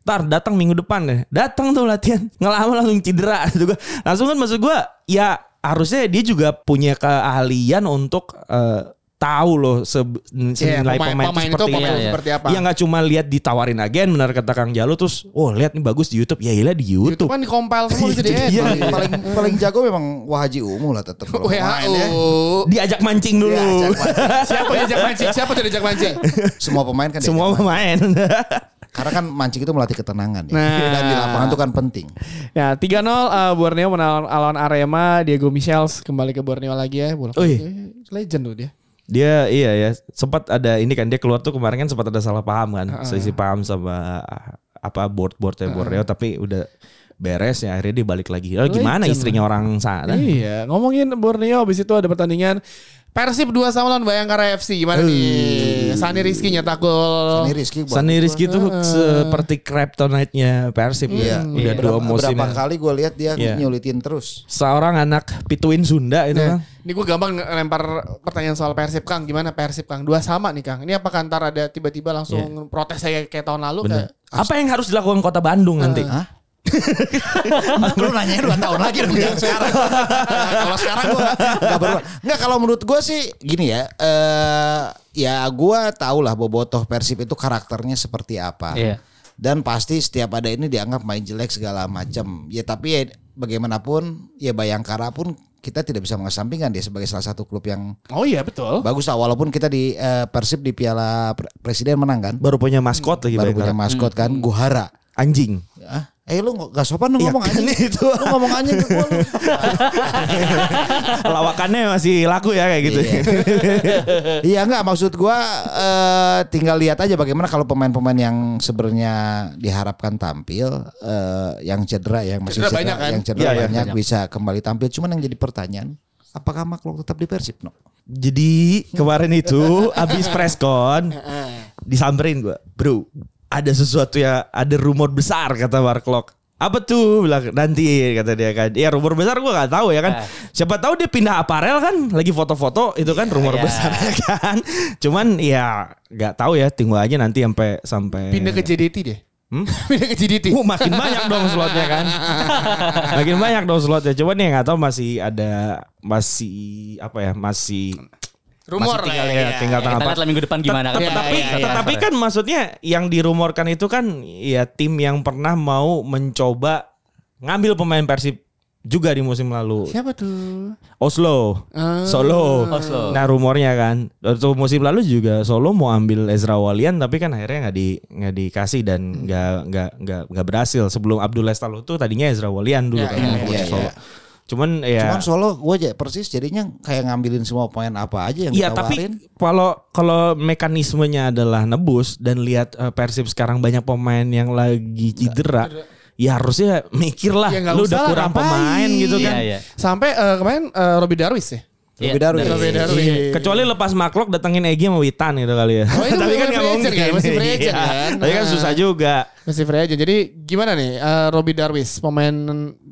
Ntar datang minggu depan deh. Datang tuh latihan. Ngelama langsung cedera. [laughs] Langsung kan maksud gue ya harusnya dia juga punya keahlian untuk eh, tahu loh se Iya, senilai pemain- pemain, pemain itu itu seperti pemain ini. seperti apa. Iya nggak cuma lihat ditawarin agen benar kata Kang Jalu terus oh lihat nih bagus di YouTube ya iyalah di YouTube YouTube. kan di compile semua bisa Iya, iya. paling paling jago memang Wahaji Umu lah tetap kalau main ya. Diajak mancing dulu. Diajak mancing. [laughs] Siapa yang diajak mancing? Siapa tuh diajak mancing? [laughs] Semua pemain kan Semua pemain. [laughs] Karena kan mancing itu melatih ketenangan ya. Nah. Dan di lapangan itu kan penting. Ya 3-0 uh, Borneo menang lawan Arema Diego Michels kembali ke Borneo lagi ya bolak Ui. Legend tuh dia dia iya ya sempat ada ini kan dia keluar tuh kemarin kan sempat ada salah paham kan selisih paham sama apa board boardnya Borneo tapi udah beres ya akhirnya dia balik lagi. Oh, gimana Legend istrinya orang sana? Iya ngomongin Borneo Abis itu ada pertandingan Persib 2 sama lawan Bayangkara FC Gimana nih Sani Rizky nyetak gol Ini Rizky Sani. Rizky tuh seperti kryptonite-nya Persib Iya, ya. Udah berapa, dua musim. berapa kali gue lihat dia Iya. nyulitin terus. Seorang anak pituin Sunda itu kan. Ini gue gampang lempar pertanyaan soal Persib Kang Gimana Persib Kang Dua sama nih Kang Ini apakah ntar ada tiba-tiba langsung protes saya kayak tahun lalu Bener. kayak Apa yang harus dilakukan Kota Bandung nanti? Hah? [laughs] lu nanya dua tahun lagi dong jangan sekarang. [laughs] kalau sekarang gue nggak berubah. Nggak kalau menurut gue sih gini ya. eh ya gue tahu lah Bobotoh Persib itu karakternya seperti apa. Iya. Dan pasti setiap ada ini dianggap main jelek segala macam. Ya tapi ya bagaimanapun ya Bayangkara pun kita tidak bisa mengesampingkan dia sebagai salah satu klub yang Oh iya betul bagus lah walaupun kita di eh, Persib di Piala Pre- Presiden menang kan. Baru punya maskot lagi Baru punya Bayangkara. maskot kan Guhara. Anjing. Ah, eh lu nggak- nggak sopan lu Iya ngomong kan anjing. itu. Lu ngomong anjing ke gua lu. [laughs] Lawakannya masih laku ya kayak gitu. Iya. [laughs] Iya enggak maksud gua eh, tinggal lihat aja bagaimana kalau pemain-pemain yang sebenarnya diharapkan tampil eh, yang cedera yang masih Cedera cedera, banyak kan? yang cedera Iya, iya, banyak bisa kembali tampil. Cuman yang jadi pertanyaan apakah Maklok tetap di Persib no? Jadi kemarin itu abis preskon [laughs] disamperin gua, bro. Ada sesuatu ya, ada rumor besar kata Warclock. Apa tuh? Bilang nanti kata dia kan. Ya rumor besar gua nggak tahu ya kan. Ah. Siapa tahu dia pindah aparel kan, lagi foto-foto itu kan rumor Iya. besar [laughs] kan. Cuman ya nggak tahu ya, tunggu aja nanti sampai sampai Pindah ke JDT deh Hmm? [laughs] Pindah ke JDT Uh, makin banyak dong slotnya kan. [laughs] makin banyak dong slotnya. Cuman ya nggak tahu masih ada masih apa ya masih Rumor masih tinggal lah ya, ya, tinggal Ya, tanggal lah minggu depan gimana kan. Tet- Iya, Tetapi iya, iya. tetapi kan maksudnya yang dirumorkan itu kan ya tim yang pernah mau mencoba ngambil pemain Persib juga di musim lalu. Siapa tuh? Oslo, Ah. Solo. Oslo. Nah rumornya kan, waktu musim lalu juga Solo mau ambil Ezra Walian tapi kan akhirnya nggak di nggak dikasih dan nggak nggak nggak nggak berhasil. Sebelum Abdul Lestalo tuh tadinya Ezra Walian dulu Ya, kan ya, yang coach ya, Solo. ya. Cuman ya. Cuman Solo gue aja persis jadinya kayak ngambilin semua pemain apa aja yang Iya ditawarin. tapi kalau kalau mekanismenya adalah nebus dan lihat eh, Persib sekarang banyak pemain yang lagi cedera, ya harusnya mikir lah, Ya, lu udah kurang ngapain? pemain gitu kan. Iya, iya. Sampai eh, kemarin eh, Robby Darwis ya. Robby Darwis. Robby Darwis. Iya, Kecuali lepas maklok datengin Egy sama Witan gitu kali ya. Oh, itu [laughs] Tapi kan nggak mungkin. kan? Masih free agent Iya. kan? Tapi kan Nah. susah juga. Masih free agent. Jadi gimana nih eh, Robby Darwis pemain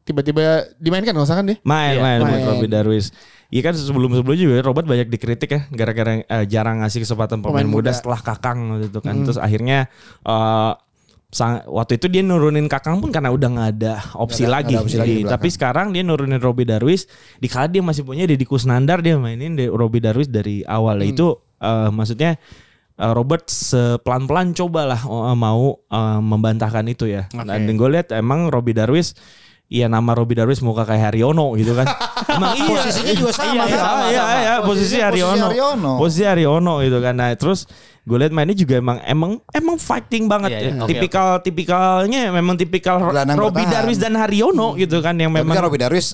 tiba-tiba dimainkan nggak usah kan dia? Main, Iya, main, buat main. Robby Darwis. Iya kan sebelum-sebelumnya juga Robert banyak dikritik ya gara-gara eh, jarang ngasih kesempatan pemain, Pemain muda, muda. setelah Kakang waktu itu kan. Terus akhirnya eh, sang- waktu itu dia nurunin Kakang pun karena udah nggak ada opsi Nggak ada- lagi. nggak ada opsi lagi Jadi, di belakang. tapi sekarang dia nurunin Robby Darwis di kala dia masih punya Deddy Kusnandar dia mainin De- Robby Darwis dari awal itu eh, maksudnya eh, Robert sepelan-pelan cobalah eh, mau eh, membantahkan itu ya. Dan gue lihat emang Robby Darwis Iya nama Robby Darwis muka kayak Haryono gitu kan. [laughs] Emang iya. Posisinya juga sama Iya, kan? iya, iya, iya, posisi Posisi Haryono. Haryono. Posisi Haryono gitu kan. Nah, terus gue lihat mainnya juga emang emang emang fighting banget. Ya. iya, oke, tipikal tipikalnya memang tipikal Gelandang bertahan. Darwis dan Haryono gitu kan yang Tapi memang kan Robby Darwis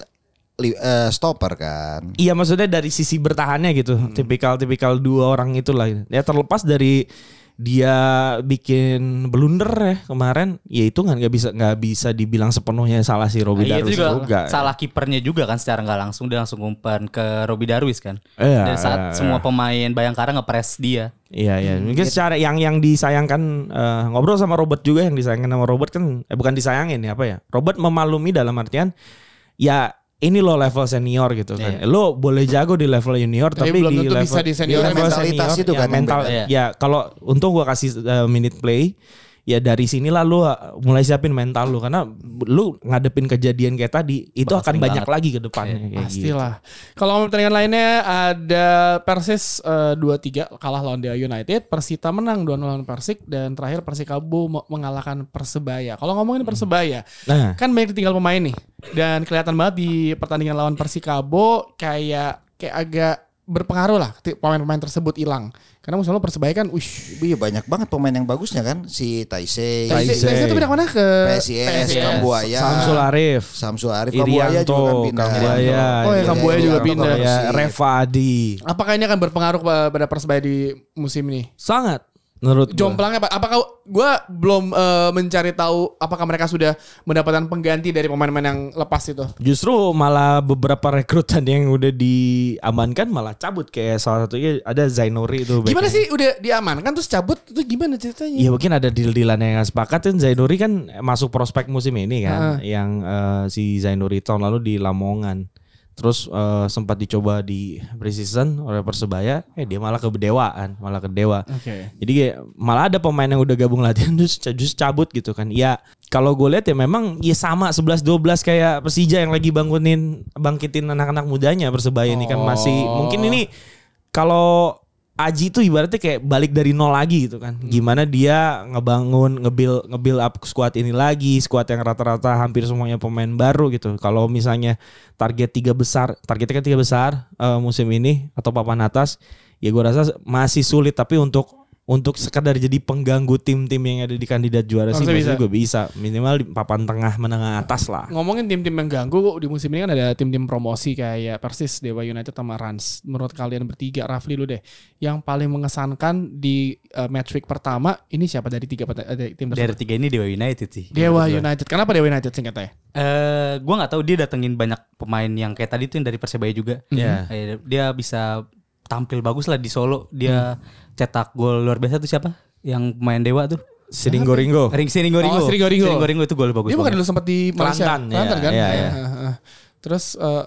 li- eh, stopper kan. Iya maksudnya dari sisi bertahannya gitu, tipikal-tipikal dua orang itulah. Ya terlepas dari dia bikin blunder ya kemarin, ya itu nggak nggak bisa nggak bisa dibilang sepenuhnya salah si Robby Iya, Darwis juga, juga. salah kipernya juga kan secara nggak langsung dia langsung umpan ke Robby Darwis kan. Iya, Dan saat iya, semua pemain Bayangkara ngepres dia. Iya iya. Mungkin secara yang yang disayangkan eh, ngobrol sama Robert juga yang disayangkan sama Robert kan eh bukan disayangin ya apa ya? Robert memaklumi dalam artian ya ini lo level senior gitu kan. Lo boleh jago di level junior Tapi tapi, belum di tentu level bisa di senior. level Mentalitas senior, itu ya, kan mental beda. ya kalau untung gua kasih eh, minute play ya dari sinilah lu uh, mulai siapin mental lu karena lu ngadepin kejadian kayak tadi itu Bakal akan banyak banget. lagi ke depannya kayak gitu. Pastilah. Kalau ngomong pertandingan lainnya ada Persis eh, 2-3 kalah lawan Dewa United, Persita menang 2-0 lawan Persik dan terakhir Persikabo me- mengalahkan Persebaya. Kalau ngomongin Persebaya, Nah, kan banyak ditinggal pemain nih. Dan kelihatan banget di pertandingan lawan Persikabo kayak kayak agak berpengaruh lah ti- pemain-pemain tersebut hilang. Karena musim lalu Persebaya kan wish Iya banyak banget pemain yang bagusnya kan si Taisei, Taisei Taisei. itu pindah mana ke PSIS, Kambuaya, Samsul Arif, Samsul Arif, Kambuaya juga kan pindah. Kambuaya, Oh ya, Kambuaya juga pindah. Ya, Reva Adi. Apakah ini akan berpengaruh kepada pada Persebaya di musim ini? Sangat menurut. Jomplangnya Pak, apakah gue belum eh, mencari tahu apakah mereka sudah mendapatkan pengganti dari pemain-pemain yang lepas itu? Justru malah beberapa rekrutan yang udah diamankan malah cabut kayak salah satunya ada Zainuri itu. Gimana backnya. sih udah diamankan terus cabut itu gimana ceritanya? Ya mungkin ada deal-dealan yang sepakat kan Zainuri kan masuk prospek musim ini kan yang eh, si Zainuri tahun lalu di Lamongan. Terus eh, sempat dicoba di preseason oleh Persebaya, eh dia malah ke Dewaan, malah ke Dewa. Oke. Jadi kayak malah ada pemain yang udah gabung latihan [laughs] terus terus cabut gitu kan. Ya kalau gue lihat ya memang ya sama 11 12 kayak Persija yang lagi bangunin bangkitin anak-anak mudanya Persebaya ini kan masih mungkin ini kalau Aji itu ibaratnya kayak balik dari nol lagi gitu kan. Gimana dia ngebangun, ngebil ngebil up squad ini lagi, squad yang rata-rata hampir semuanya pemain baru gitu. Kalau misalnya target tiga besar, targetnya kan tiga besar eh, musim ini atau papan atas, ya gue rasa masih sulit. Tapi untuk untuk sekadar jadi pengganggu tim-tim yang ada di kandidat juara sih Harusnya bisa. bisa. gue bisa minimal di papan tengah menengah atas lah. Ngomongin tim-tim yang ganggu di musim ini kan ada tim-tim promosi kayak Persis, Dewa United sama Rans. Menurut kalian bertiga, Rafli lu deh, yang paling mengesankan di eh, match week pertama ini siapa dari tiga eh, tim Dari tersebut? tiga ini Dewa United sih. Dewa United. Kenapa Dewa United singkatnya? Eh, gua nggak tahu dia datengin banyak pemain yang kayak tadi tuh yang dari Persebaya juga. Iya. Eh, dia bisa tampil bagus lah di Solo. Dia cetak gol luar biasa tuh siapa? Yang pemain Dewa tuh. Siringo Ringo. Ring Siringo Ringo. Oh, Siringo Ringo. Ringo itu gol bagus Dia bukan dulu sempat di Malaysia, Kelantan, ya, Kelantan kan? iya, iya. Terus eh,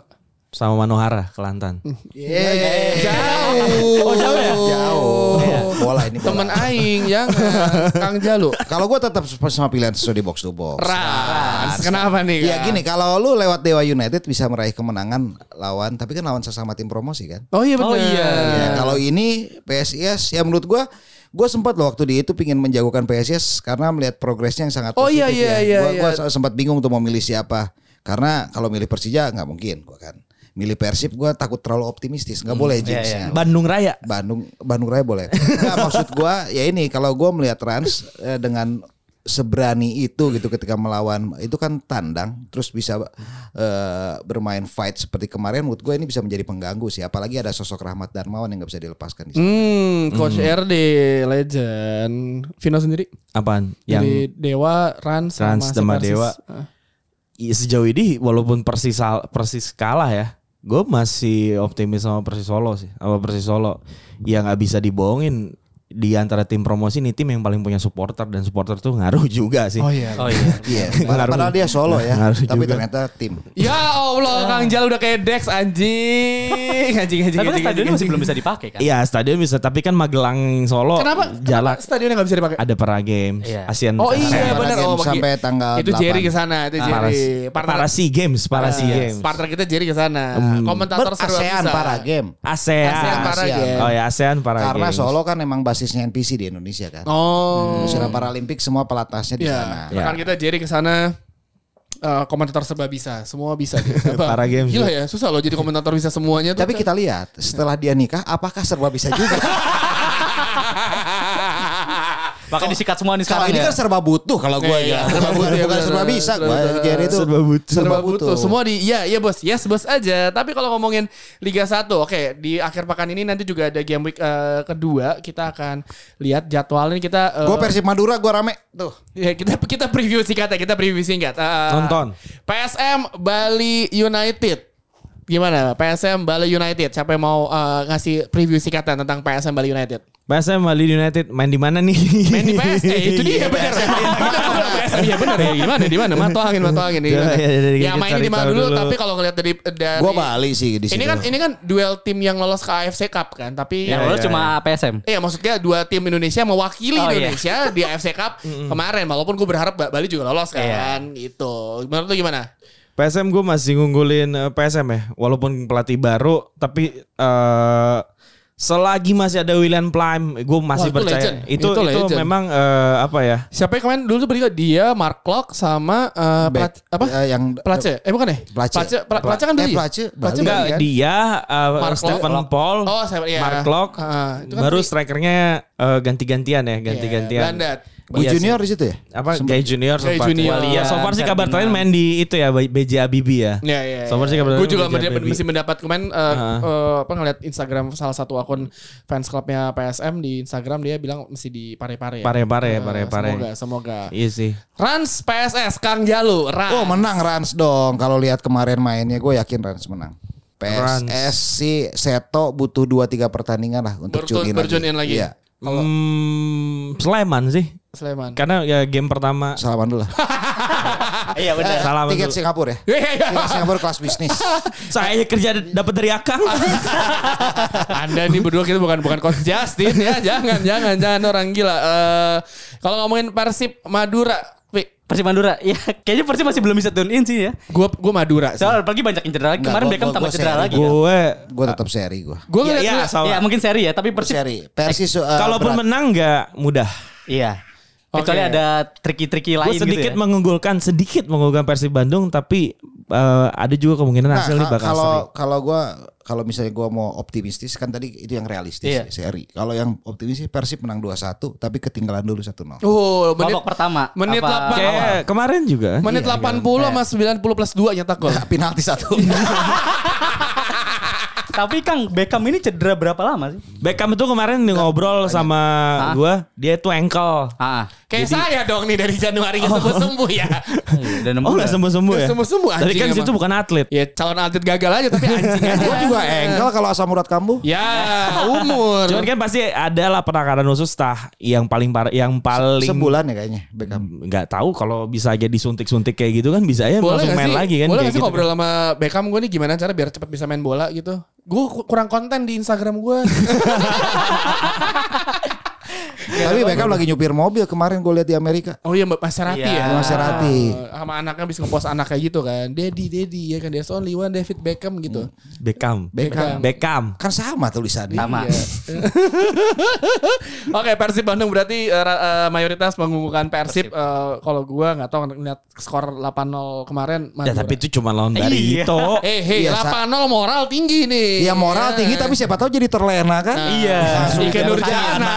sama Manohara Kelantan. jauh. Oh jauh ya? Jauh. Bola ini bola. Temen aing jangan Kang Jalu. Kalau gue tetap sama pilihan sesuai di box to box. Rans. Kenapa nih? Ya Kang? gini, kalau lu lewat Dewa United bisa meraih kemenangan lawan, tapi kan lawan sesama tim promosi kan. Oh iya benar. Oh iya. Ya, kalau ini PSIS ya menurut gua gue sempat loh waktu di itu pingin menjagokan PSIS karena melihat progresnya yang sangat Oh, positif iya, iya, ya. iya, Gua, iya. gua sempat bingung untuk memilih siapa. Karena kalau milih Persija nggak mungkin gue kan. Milih Persib gue takut terlalu optimistis, nggak boleh jinxnya. Bandung Raya. Bandung Bandung Raya boleh. Nggak maksud gua ya ini kalau gua melihat Rans eh, dengan seberani itu gitu ketika melawan itu kan tandang terus bisa eh, bermain fight seperti kemarin menurut gue ini bisa menjadi pengganggu sih apalagi ada sosok Rahmat Darmawan yang nggak bisa dilepaskan di sini. Hmm, Coach RD legend. Vino sendiri Apaan? Yang dari Dewa, Rans, Rans sama. Dewa. Ah. Iya, sejauh ini walaupun Persis Persis kalah ya, gue masih optimis sama Persis Solo sih, sama Persis Solo. Ya nggak bisa dibohongin di antara tim promosi ini tim yang paling punya supporter dan supporter tuh ngaruh juga sih. Oh iya. Oh iya. [laughs] Iya, Ngaruh. padahal dia solo ya, Ngaruh tapi juga. ternyata tim. Ya Allah, Kang Jal udah kayak Dex anjing. Anjing anjing. Tapi kan anjing, stadionnya masih anjing. belum bisa dipakai kan? Iya stadion bisa, tapi kan Magelang Solo Kenapa? jalan Kenapa stadionnya nggak bisa dipakai? ada para games, Iya. Asian. Oh iya Para benar. game Oh, bagi- sampai tanggal Itu Jerry 8. ke sana, itu Ah, para, Jerry. para Sea Games, para Sea Games. Partner kita Jerry ke sana. Hmm. Komentator serba ASEAN bisa. para game. ASEAN. ASEAN para ASEAN. game. Oh ya ASEAN para Karena games. Solo kan emang basisnya NPC di Indonesia kan. Oh. Sudah Paralimpik semua pelatnasnya di Ya, sana. Ya. rekan kita Jerry ke sana. eh, komentator serba bisa, semua bisa. [laughs] Para games Gila ya, susah loh jadi komentator bisa semuanya. tuh. Tapi kita lihat setelah dia nikah apakah serba bisa juga? [laughs] Makanya disikat semua nih Kalau sekarang ini ya. kan serba butuh kalau gue Iya, ya. serba butuh ya, serba bisa gue. Jerry itu Serba butuh. serba butuh. Semua di ya iya bos, yes bos aja. Tapi kalau ngomongin Liga 1, oke, di akhir pekan ini nanti juga ada game week eh, kedua. Kita akan lihat jadwalnya kita eh, Gue Persib Madura gue rame tuh. Ya, kita kita preview singkat ya, kita preview singkat. Eh, Nonton. PSM Bali United. Gimana? PSM Bali United. Siapa yang mau eh, ngasih preview singkatan tentang PSM Bali United? PSM Bali United main di mana nih? Main di PS, eh, [laughs] itu dia benar. Iya benar ya. Gimana? Di mana? Mantau angin, mantau angin. Ya, ya, ya, Ya mainnya di mana dulu, dulu. tapi kalau ngelihat dari dari Gue Bali sih di situ. Ini kan ini kan duel tim yang lolos ke AFC Cup kan, tapi Yang lolos cuma PSM. Iya maksudnya dua tim Indonesia mewakili Oh, iya. Indonesia di [laughs] AFC Cup kemarin walaupun gue berharap Ba- Bali juga lolos kan Iya. gitu. Menurut lu gimana? PSM gue masih ngunggulin eh, PSM ya, walaupun pelatih baru, tapi eh selagi masih ada William Prime, gue masih Wah, itu percaya legend. itu Itu itu, legend. memang eh, apa ya? Siapa yang kemarin dulu tuh bertiga dia Mark Klok sama eh, Back, Plat- apa? eh, yang Place. Eh bukan ya? Place. Place, Pla- Place kan Eh, Bali. Place, Bali. Enggak, kan? dia eh, Mark Stephen Klok. Paul, Oh, saya iya. Mark Klok, Ah, itu kan baru strikernya eh, ganti-gantian ya, Iya, ganti-gantian. Bandat. Gue Iya junior di situ ya. apa Gay Junior Gay sempat. Junior. Ya, so far sih kabar terakhir main di itu ya BJ Habibie ya. Ya, ya, So far sih kabar Gue juga mendapat, mesti mendapat kemarin eh, Heeh. eh, apa ngeliat Instagram salah satu akun fans clubnya PSM di Instagram dia bilang mesti di pare-pare. ya. Pare-pare, Eh, pare-pare. Semoga, semoga. Iya sih. Rans PSS Kang Jalu. Rans. Oh menang Rans dong. Kalau lihat kemarin mainnya gue yakin Rans menang. PSS si Seto butuh 2-3 pertandingan lah untuk Bertu- tune in in lagi. Iya. Hmm, Sleman sih. Sleman. Karena ya game pertama Salaman dulu lah. [laughs] Iya benar. Salaman Tiket dulu. Singapura ya. Iya, iya. Tiket Singapura kelas bisnis. [laughs] saya kerja dapat dari Akang. [laughs] Anda nih berdua kita bukan bukan coach Justin ya. Jangan jangan jangan orang gila. Eh kalau ngomongin Persib Madura, Persib Madura. Ya kayaknya Persib masih belum bisa tune in sih ya. gue gue Madura sih. Soalnya apalagi banyak yang cedera lagi. Kemarin gua- Beckham gua- tambah gua cedera lagi kan. Gue Gue tetap seri gue. Gue ya, ya. Ya mungkin seri ya, tapi Persib Seri. Persis uh, Kalaupun berat. menang nggak mudah. Iya. Kecuali Oke. ada triki-triki Gue lain gitu sedikit ya. mengunggulkan sedikit mengunggulkan Persib Bandung tapi eh, ada juga kemungkinan Nah, hasil nih ka- bakal kalau seri. kalau gue kalau misalnya gue mau optimistis kan tadi itu yang realistis Iya. seri. Kalau yang optimis sih Persib menang 2-1 tapi ketinggalan dulu 1-0. Oh, menit Babak pertama. menit Apa- 8 Kayak kemarin juga. menit Iya, 80 sama 90 plus 2 nyetak gol. [laughs] Penalti satu. [laughs] Tapi Kang Beckham ini cedera berapa lama sih? Beckham itu kemarin ngobrol sama Hah? gua, dia itu ankle. Ah. Kayak saya dong nih dari Januari [laughs] nggak sembuh-sembuh ya. Dan Oh nggak sembuh-sembuh ya? Sembuh-sembuh Tadi anjing kan situ bukan atlet. Ya calon atlet gagal aja tapi anjing [laughs] aja. Gue juga engkel kalau asam urat kambuh. Ya, umur. Cuman kan pasti ada lah penanganan khusus tah yang paling par yang paling Sebulan ya kayaknya Beckham. nggak tahu kalau bisa aja disuntik-suntik kayak gitu kan bisa aja boleh langsung main sih? lagi kan boleh sih gitu. ngobrol sama Beckham gue nih gimana cara biar cepet bisa main bola gitu? Gue kurang konten di Instagram gue. [laughs] Tapi Beckham lagi nyupir mobil kemarin gue lihat di Amerika. Oh iya Mbak Maserati Iya. ya. Maserati. Ah, Sama anaknya bisa ngepost anak kayak gitu kan. Daddy, daddy ya kan. There's only one David Beckham gitu. Beckham. Beckham. Beckham. Kan sama tulisannya. Sama. Iya. [laughs] Oke, Persib Bandung berarti ra- eh, mayoritas mengunggulkan Persib. Eh, kalau gua nggak tahu ngeliat skor 8-0 kemarin. Ya Madura. tapi itu cuma lawan Iya. Barito. Eh, hey, Iya, Sa- 8-0 moral tinggi nih. Ya moral tinggi tapi siapa tahu jadi terlena kan? Iya. Langsung Ike Nurjana.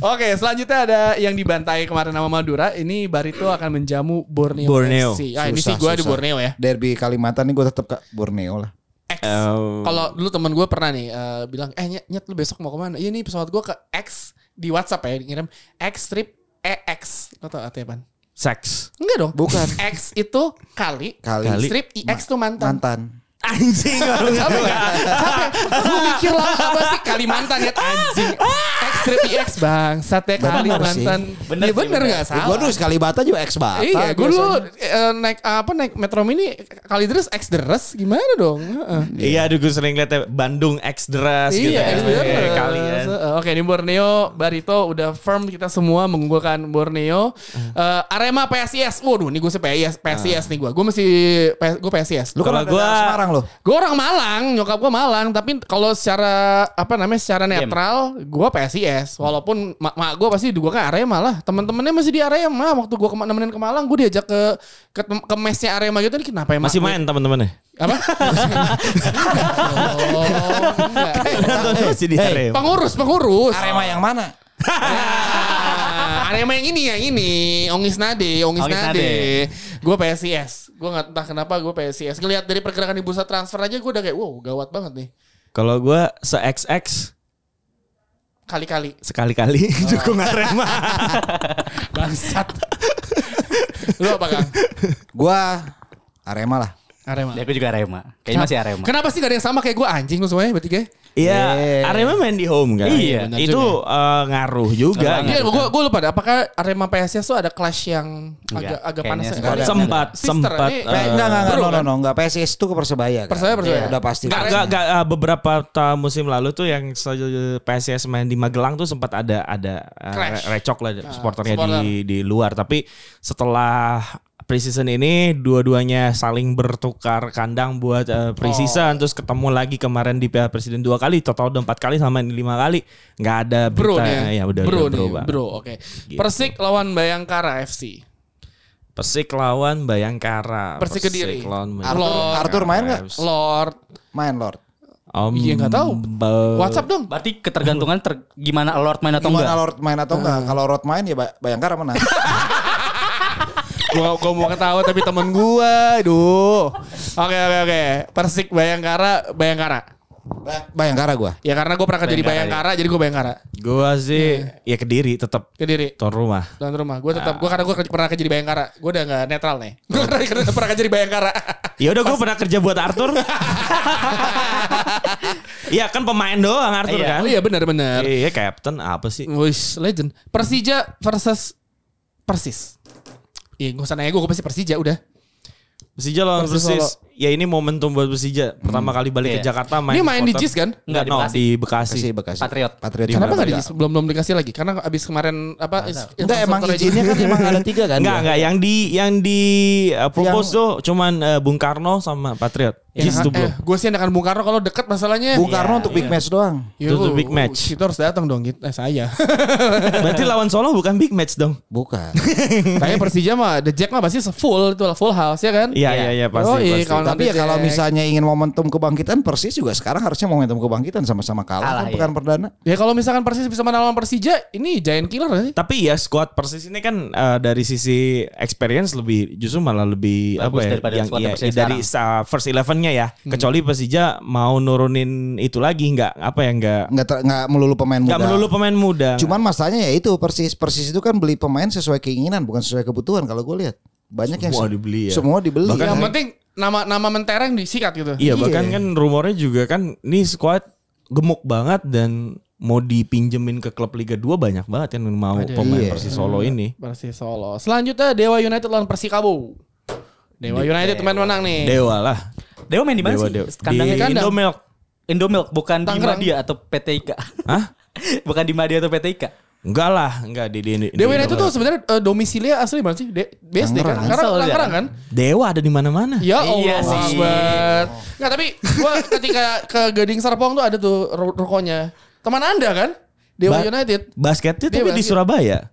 Oke, selanjutnya ada yang dibantai kemarin sama Madura. Ini Barito akan menjamu Borneo, Borneo. FC. Ah, ini sih gue di. Borneo ya. Derby Kalimantan nih gue tetap ke Borneo lah. X. Eh, Kalau dulu teman gue pernah nih eh, bilang, eh nyet, nyet lu besok mau ke mana? Iya nih pesawat gue ke X di WhatsApp ya, ngirim X strip EX. Lo tau artinya apaan? Seks. Enggak dong. Bukan. X itu kali. Kali. Strip IX tuh mantan. Mantan. Anjing. Capek gak? Capek. Gue mikir lah apa sih Kalimantan ya anjing. X strip IX bangsat ya Bener Kalimantan. Bener Iya sih, bener bener. gak salah. Gue dulu sekali bata juga ex bata. Iya, gue dulu eh, naik apa naik Metro Mini kali deres X deres gimana dong? Heeh. Iya, aduh gue sering liat ya, Bandung X deras gitu. Iya, kan. X deres. Kali Oke, di Borneo Barito udah firm kita semua mengunggulkan Borneo. Eh, Arema PSIS. Waduh, nih gue sih PSIS, PSIS nih gue. Gue masih gue PSIS. Lu kan Kalau ada gua- Semarang lo. Gue orang Malang, nyokap gue Malang, tapi kalau secara apa namanya secara netral, gue PSIS. Walaupun mak, mak gue pasti gue kan Arema lah. Teman-temannya masih di Arema. Waktu gue kema- nemenin ke Malang, gue diajak ke ke, ke mesnya Arema gitu. Ini kenapa ya? Masih main teman-temannya. Apa? [laughs] oh, enggak. Hey. Pengurus, pengurus. Arema yang mana? [laughs] Arema yang ini yang ini, Ongis Nade, Ongis, Ongis Nade. Nade. Gue PSIS. Gue nggak entah kenapa gue PSIS. Ngelihat dari pergerakan di bursa transfer aja gue udah kayak wow gawat banget nih. Kalau gue se-XX Kali-kali. sekali-kali [laughs] dukung Arema. [laughs] Bangsat. Lu apa Kang? Gua Arema lah. Arema. Ya, aku juga Arema. Kayaknya masih Arema. Kenapa sih gak ada yang sama kayak gue anjing lu semuanya bertiga? Iya, Yeah. Arema main di home kan. Iya, benar Itu eh, ngaruh juga. Ngaruh Iya, gitu gue kan. gue lupa deh. Apakah Arema PSIS tuh ada clash yang agak agak kayaknya panas ya? Nggak ada. sempat Sister, sempat ini- eh, Eh, enggak enggak enggak Bro, no, no, no, enggak PSIS itu ke Persebaya kan. Persebaya, Persebaya. Iya, Udah pasti. Gak, gak, gak, eh, beberapa ta- musim lalu tuh yang PSIS main di Magelang tuh sempat ada ada eh, Clash. re- recok lah supporternya supporter. di di luar tapi setelah preseason ini dua-duanya saling bertukar kandang buat eh, preseason terus ketemu lagi kemarin di Piala Presiden dua kali total udah empat kali sama ini lima kali nggak ada Bro berita nih ya. ya udah bro, udah nih, bro, bro. Oke. Persik lawan Bayangkara FC. Persik lawan Bayangkara Persik Kediri. lawan Arthur, Lord. Arthur main nggak? Lord. Main Lord. Om, Iya, nggak tahu. WhatsApp dong. Berarti ketergantungan ter, gimana Lord main atau Gimana enggak? Lord main atau enggak? Kalau Lord main ya Ba- Bayangkara menang. [laughs] gua, gua mau ketawa tapi temen gua, aduh. Oke oke oke. Persik Bayangkara, Bayangkara. Ba- Bayangkara gua. Ya karena gua pernah kerja di Bayangkara, Bayangkara, jadi gua Bayangkara. Gua sih ya kediri tetap Kediri. tuan rumah. Tuan rumah. Gua tetap, gua karena gua pernah kerja di Bayangkara. Gua udah nggak netral nih. Gua pernah, kerja- pernah kerja di Bayangkara. Ya udah gue pernah kerja buat Arthur. [laughs] Iya kan pemain doang Arthur Iya. kan. Oh iya benar-benar. Iya captain apa sih? Wis legend. Persija versus Persis. Iya, gak usah nanya gue, gue pasti Persija udah. Persija lawan Persis Persis. Ya ini momentum buat Persija. Pertama kali balik ke Iya. Jakarta main. Ini main di. JIS kan? Enggak, di no, Bekasi. di Bekasi. Bekasi, Bekasi. Patriot. Patriot. Kenapa Jakarta. gak di JIS? Belum belum dikasih lagi? Karena abis kemarin apa? Enggak emang izinnya kan emang ada tiga kan? Enggak, dia? enggak yang di yang di uh, propose Yang- tuh cuman uh, Bung Karno sama Patriot. Ya, JIS tuh belum. eh, gue sih akan Bung Karno kalau deket masalahnya. Bung Karno Iya, untuk big match doang. Itu tuh big match. Kita harus datang dong, kita, eh, saya. [laughs] Berarti lawan Solo bukan big match dong. Bukan. Kayaknya Persija mah, The Jack mah pasti full itu full house ya kan? Iya iya iya pasti Oh, iya, pasti. Tapi ya kalau misalnya ingin momentum kebangkitan Persis juga sekarang harusnya momentum kebangkitan sama-sama kalah, Kalah, kan iya. pekan perdana. Ya kalau misalkan Persis bisa menang Persija, ini giant killer sih? Tapi ya squad Persis ini kan uh, dari sisi experience lebih justru malah lebih Bagus apa ya daripada yang squad iya, Persija dari sa- first elevennya ya. Hmm. Kecuali Persija mau nurunin itu lagi nggak apa ya nggak Nggak ter- nggak melulu pemain muda. nggak melulu pemain muda. Cuman masalahnya ya itu Persis Persis itu kan beli pemain sesuai keinginan bukan sesuai kebutuhan kalau gue lihat. Banyak yang Semua se- dibeli ya. Semua dibeli. Bahkan Yang penting nama nama mentereng disikat gitu. iya Iya. bahkan kan rumornya juga kan ini squad gemuk banget dan mau dipinjemin ke klub Liga 2 banyak banget yang mau pemain Iya. Persis Solo ini. Persis Solo. Selanjutnya Dewa United lawan Persikabo. Dewa United teman menang nih. Dewa lah. Dewa main di mana Dewa, sih? Dewa. Kandangnya Di kandang. Indomilk. Indomilk bukan di Tangerang. Madia atau PT IKA. Hah? [laughs] Bukan di Madia atau PT Ika. Enggak lah, enggak di di, di Dewa United tuh sebenarnya eh, domisilinya asli mana sih? De BSD kan? Karena ya. Tangerang kan? Dewa ada di mana-mana. Ya Iya Allah sih. Akbar. Nggak tapi gua ketika ke Gading Serpong tuh ada tuh ru- rukonya. Teman Anda kan? Dewa Ba- United. Basketnya Dia tapi di. Surabaya.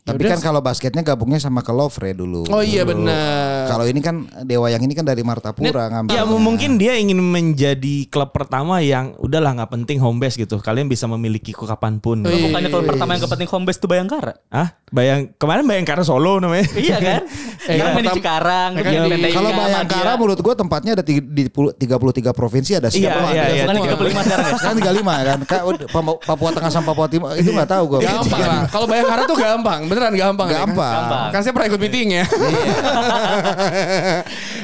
Tapi kan kalau basketnya gabungnya sama ke Lovre dulu. Oh iya benar. Kalau ini kan Dewa yang ini kan dari Martapura ngambil. Ya mungkin dia ingin menjadi klub pertama yang udahlah nggak penting home base gitu. Kalian bisa memiliki ke kapan pun. Oh, iya. Bukannya kalau pertama yang kepenting home base tuh Bayangkara. Ah, bayang kemarin Bayangkara Solo namanya. iya kan? [laughs] Eh, main di Cikarang, Eh, kan di- Kalau Bayangkara menurut gue tempatnya ada di, di puluh- 33 provinsi ada Iya, semua. iya, iya. Bukan 35 sekarang ya? Sekarang 35 kan. Udah Papua- Tengah sama Papua Timur itu nggak tahu gue. Gampang. Kalau Bayangkara tuh gampang, beneran gampang. nih. Gampang. Gampang. Kan saya pernah ikut meeting ya. [laughs]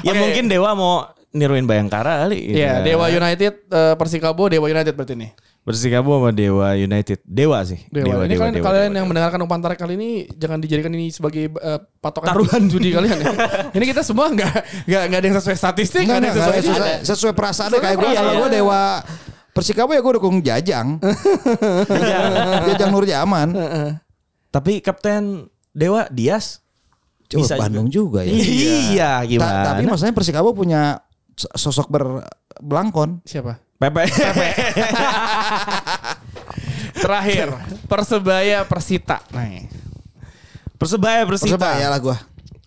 ya Oke. mungkin Dewa mau niruin Bayangkara kali. gitu. Iya, Dewa United, eh, Persikabo, Dewa United berarti nih. Persikabo sama Dewa United. Dewa sih. Dewa. ini kalian, kalian yang mendengarkan umpan tarik kali ini jangan dijadikan ini sebagai eh, patokan Taruhan. [laughs] judi kalian ya. ini kita semua nggak nggak nggak ada yang sesuai statistik, Enggak, nggak ada yang sesuai. sesuai, sesuai perasaan deh kayak gue. Iya, Kalau iya. gue Dewa Persikabo ya gue dukung Jajang. [laughs] Jajang Nurjaman. Tapi Kapten Dewa Dias Coba Bisa Bandung juga, ya. Iya, Ta- gimana? tapi maksudnya Persikabo punya sosok berbelangkon. Siapa? Pepe. [laughs] Terakhir, Persebaya Persita. Nah, Persebaya Persita. Persebaya lah gue.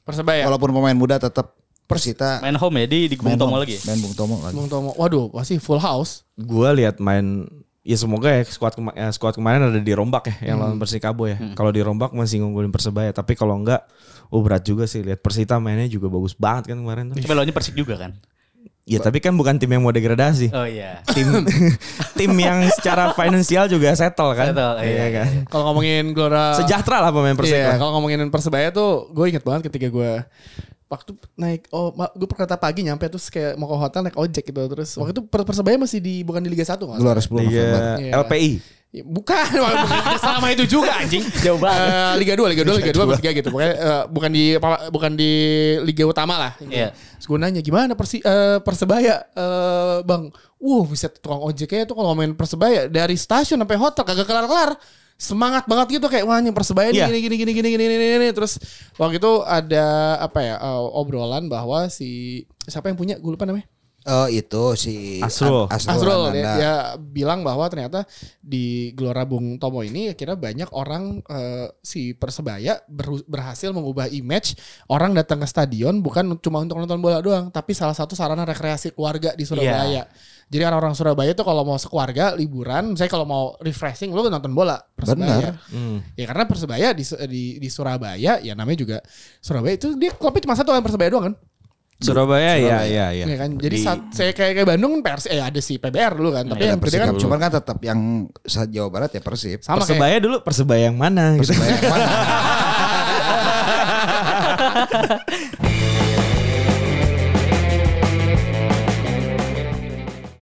Persebaya. Walaupun pemain muda tetap Persita. Main home ya di di Bung Tomo home. lagi. ya? Main Bung Tomo lagi. Bung Tomo. Waduh, pasti full house. Gua lihat main ya semoga ya squad kema- ya, squad kemarin ada di Rombak ya yang lawan Persikabo ya. Kalau di Rombak masih ngunggulin Persebaya, tapi kalau enggak oh berat juga sih lihat Persita mainnya juga bagus banget kan kemarin tuh. Tapi lawannya Persik juga kan? Ya tapi kan bukan tim yang mau degradasi. Oh iya. Tim [laughs] tim yang secara finansial juga settle kan. Settle, iya, kan. Kalau ngomongin Gelora Sejahtera lah pemain Persik. Iya, kalau ngomongin Persebaya tuh gue inget banget ketika gue waktu naik oh ma- gue kereta pagi nyampe terus kayak mau ke hotel naik ojek gitu terus waktu itu Per- Persebaya masih di bukan di Liga 1 nggak salah. 10 Liga November. Iya. LPI. Ya, Bukan, [laughs] selama itu juga anjing. Jauh banget. Eh, Liga 2, Liga 2, Liga 2, Liga gitu. Pokoknya eh, bukan di bukan di Liga utama lah. Iya. Terus gue nanya gimana persi, eh, Persebaya, eh, Bang. Wuh, bisa tukang ojeknya tuh kalau main Persebaya dari stasiun sampai hotel kagak kelar-kelar. Semangat banget gitu kayak wah ini Persebaya nih Iya. gini gini gini gini gini gini gini. Terus waktu itu ada apa ya eh, obrolan bahwa si siapa yang punya gue lupa namanya. Oh itu si Asrul. An- Asrul dia, Ananda. dia bilang bahwa ternyata di Gelora Bung Tomo ini akhirnya banyak orang eh, si Persebaya ber- berhasil mengubah image orang datang ke stadion bukan cuma untuk nonton bola doang tapi salah satu sarana rekreasi keluarga di Surabaya. Jadi orang-orang Surabaya tuh kalau mau sekeluarga liburan, misalnya kalau mau refreshing lu nonton bola Persebaya. Bener. Hmm. Ya karena Persebaya di, di di Surabaya ya namanya juga Surabaya itu dia klubnya cuma satu kan Persebaya doang kan? Surabaya, ya ya ya. Iya kan. Jadi Di- saat saya kayak kayak Bandung Pers eh ada si PBR dulu kan, tapi Ada yang gede Persikabo. kan Cuman kan tetap yang Jawa Barat ya Persib. sama kayak Persebaya dulu Persebaya yang mana gitu. Persebaya yang mana? [laughs]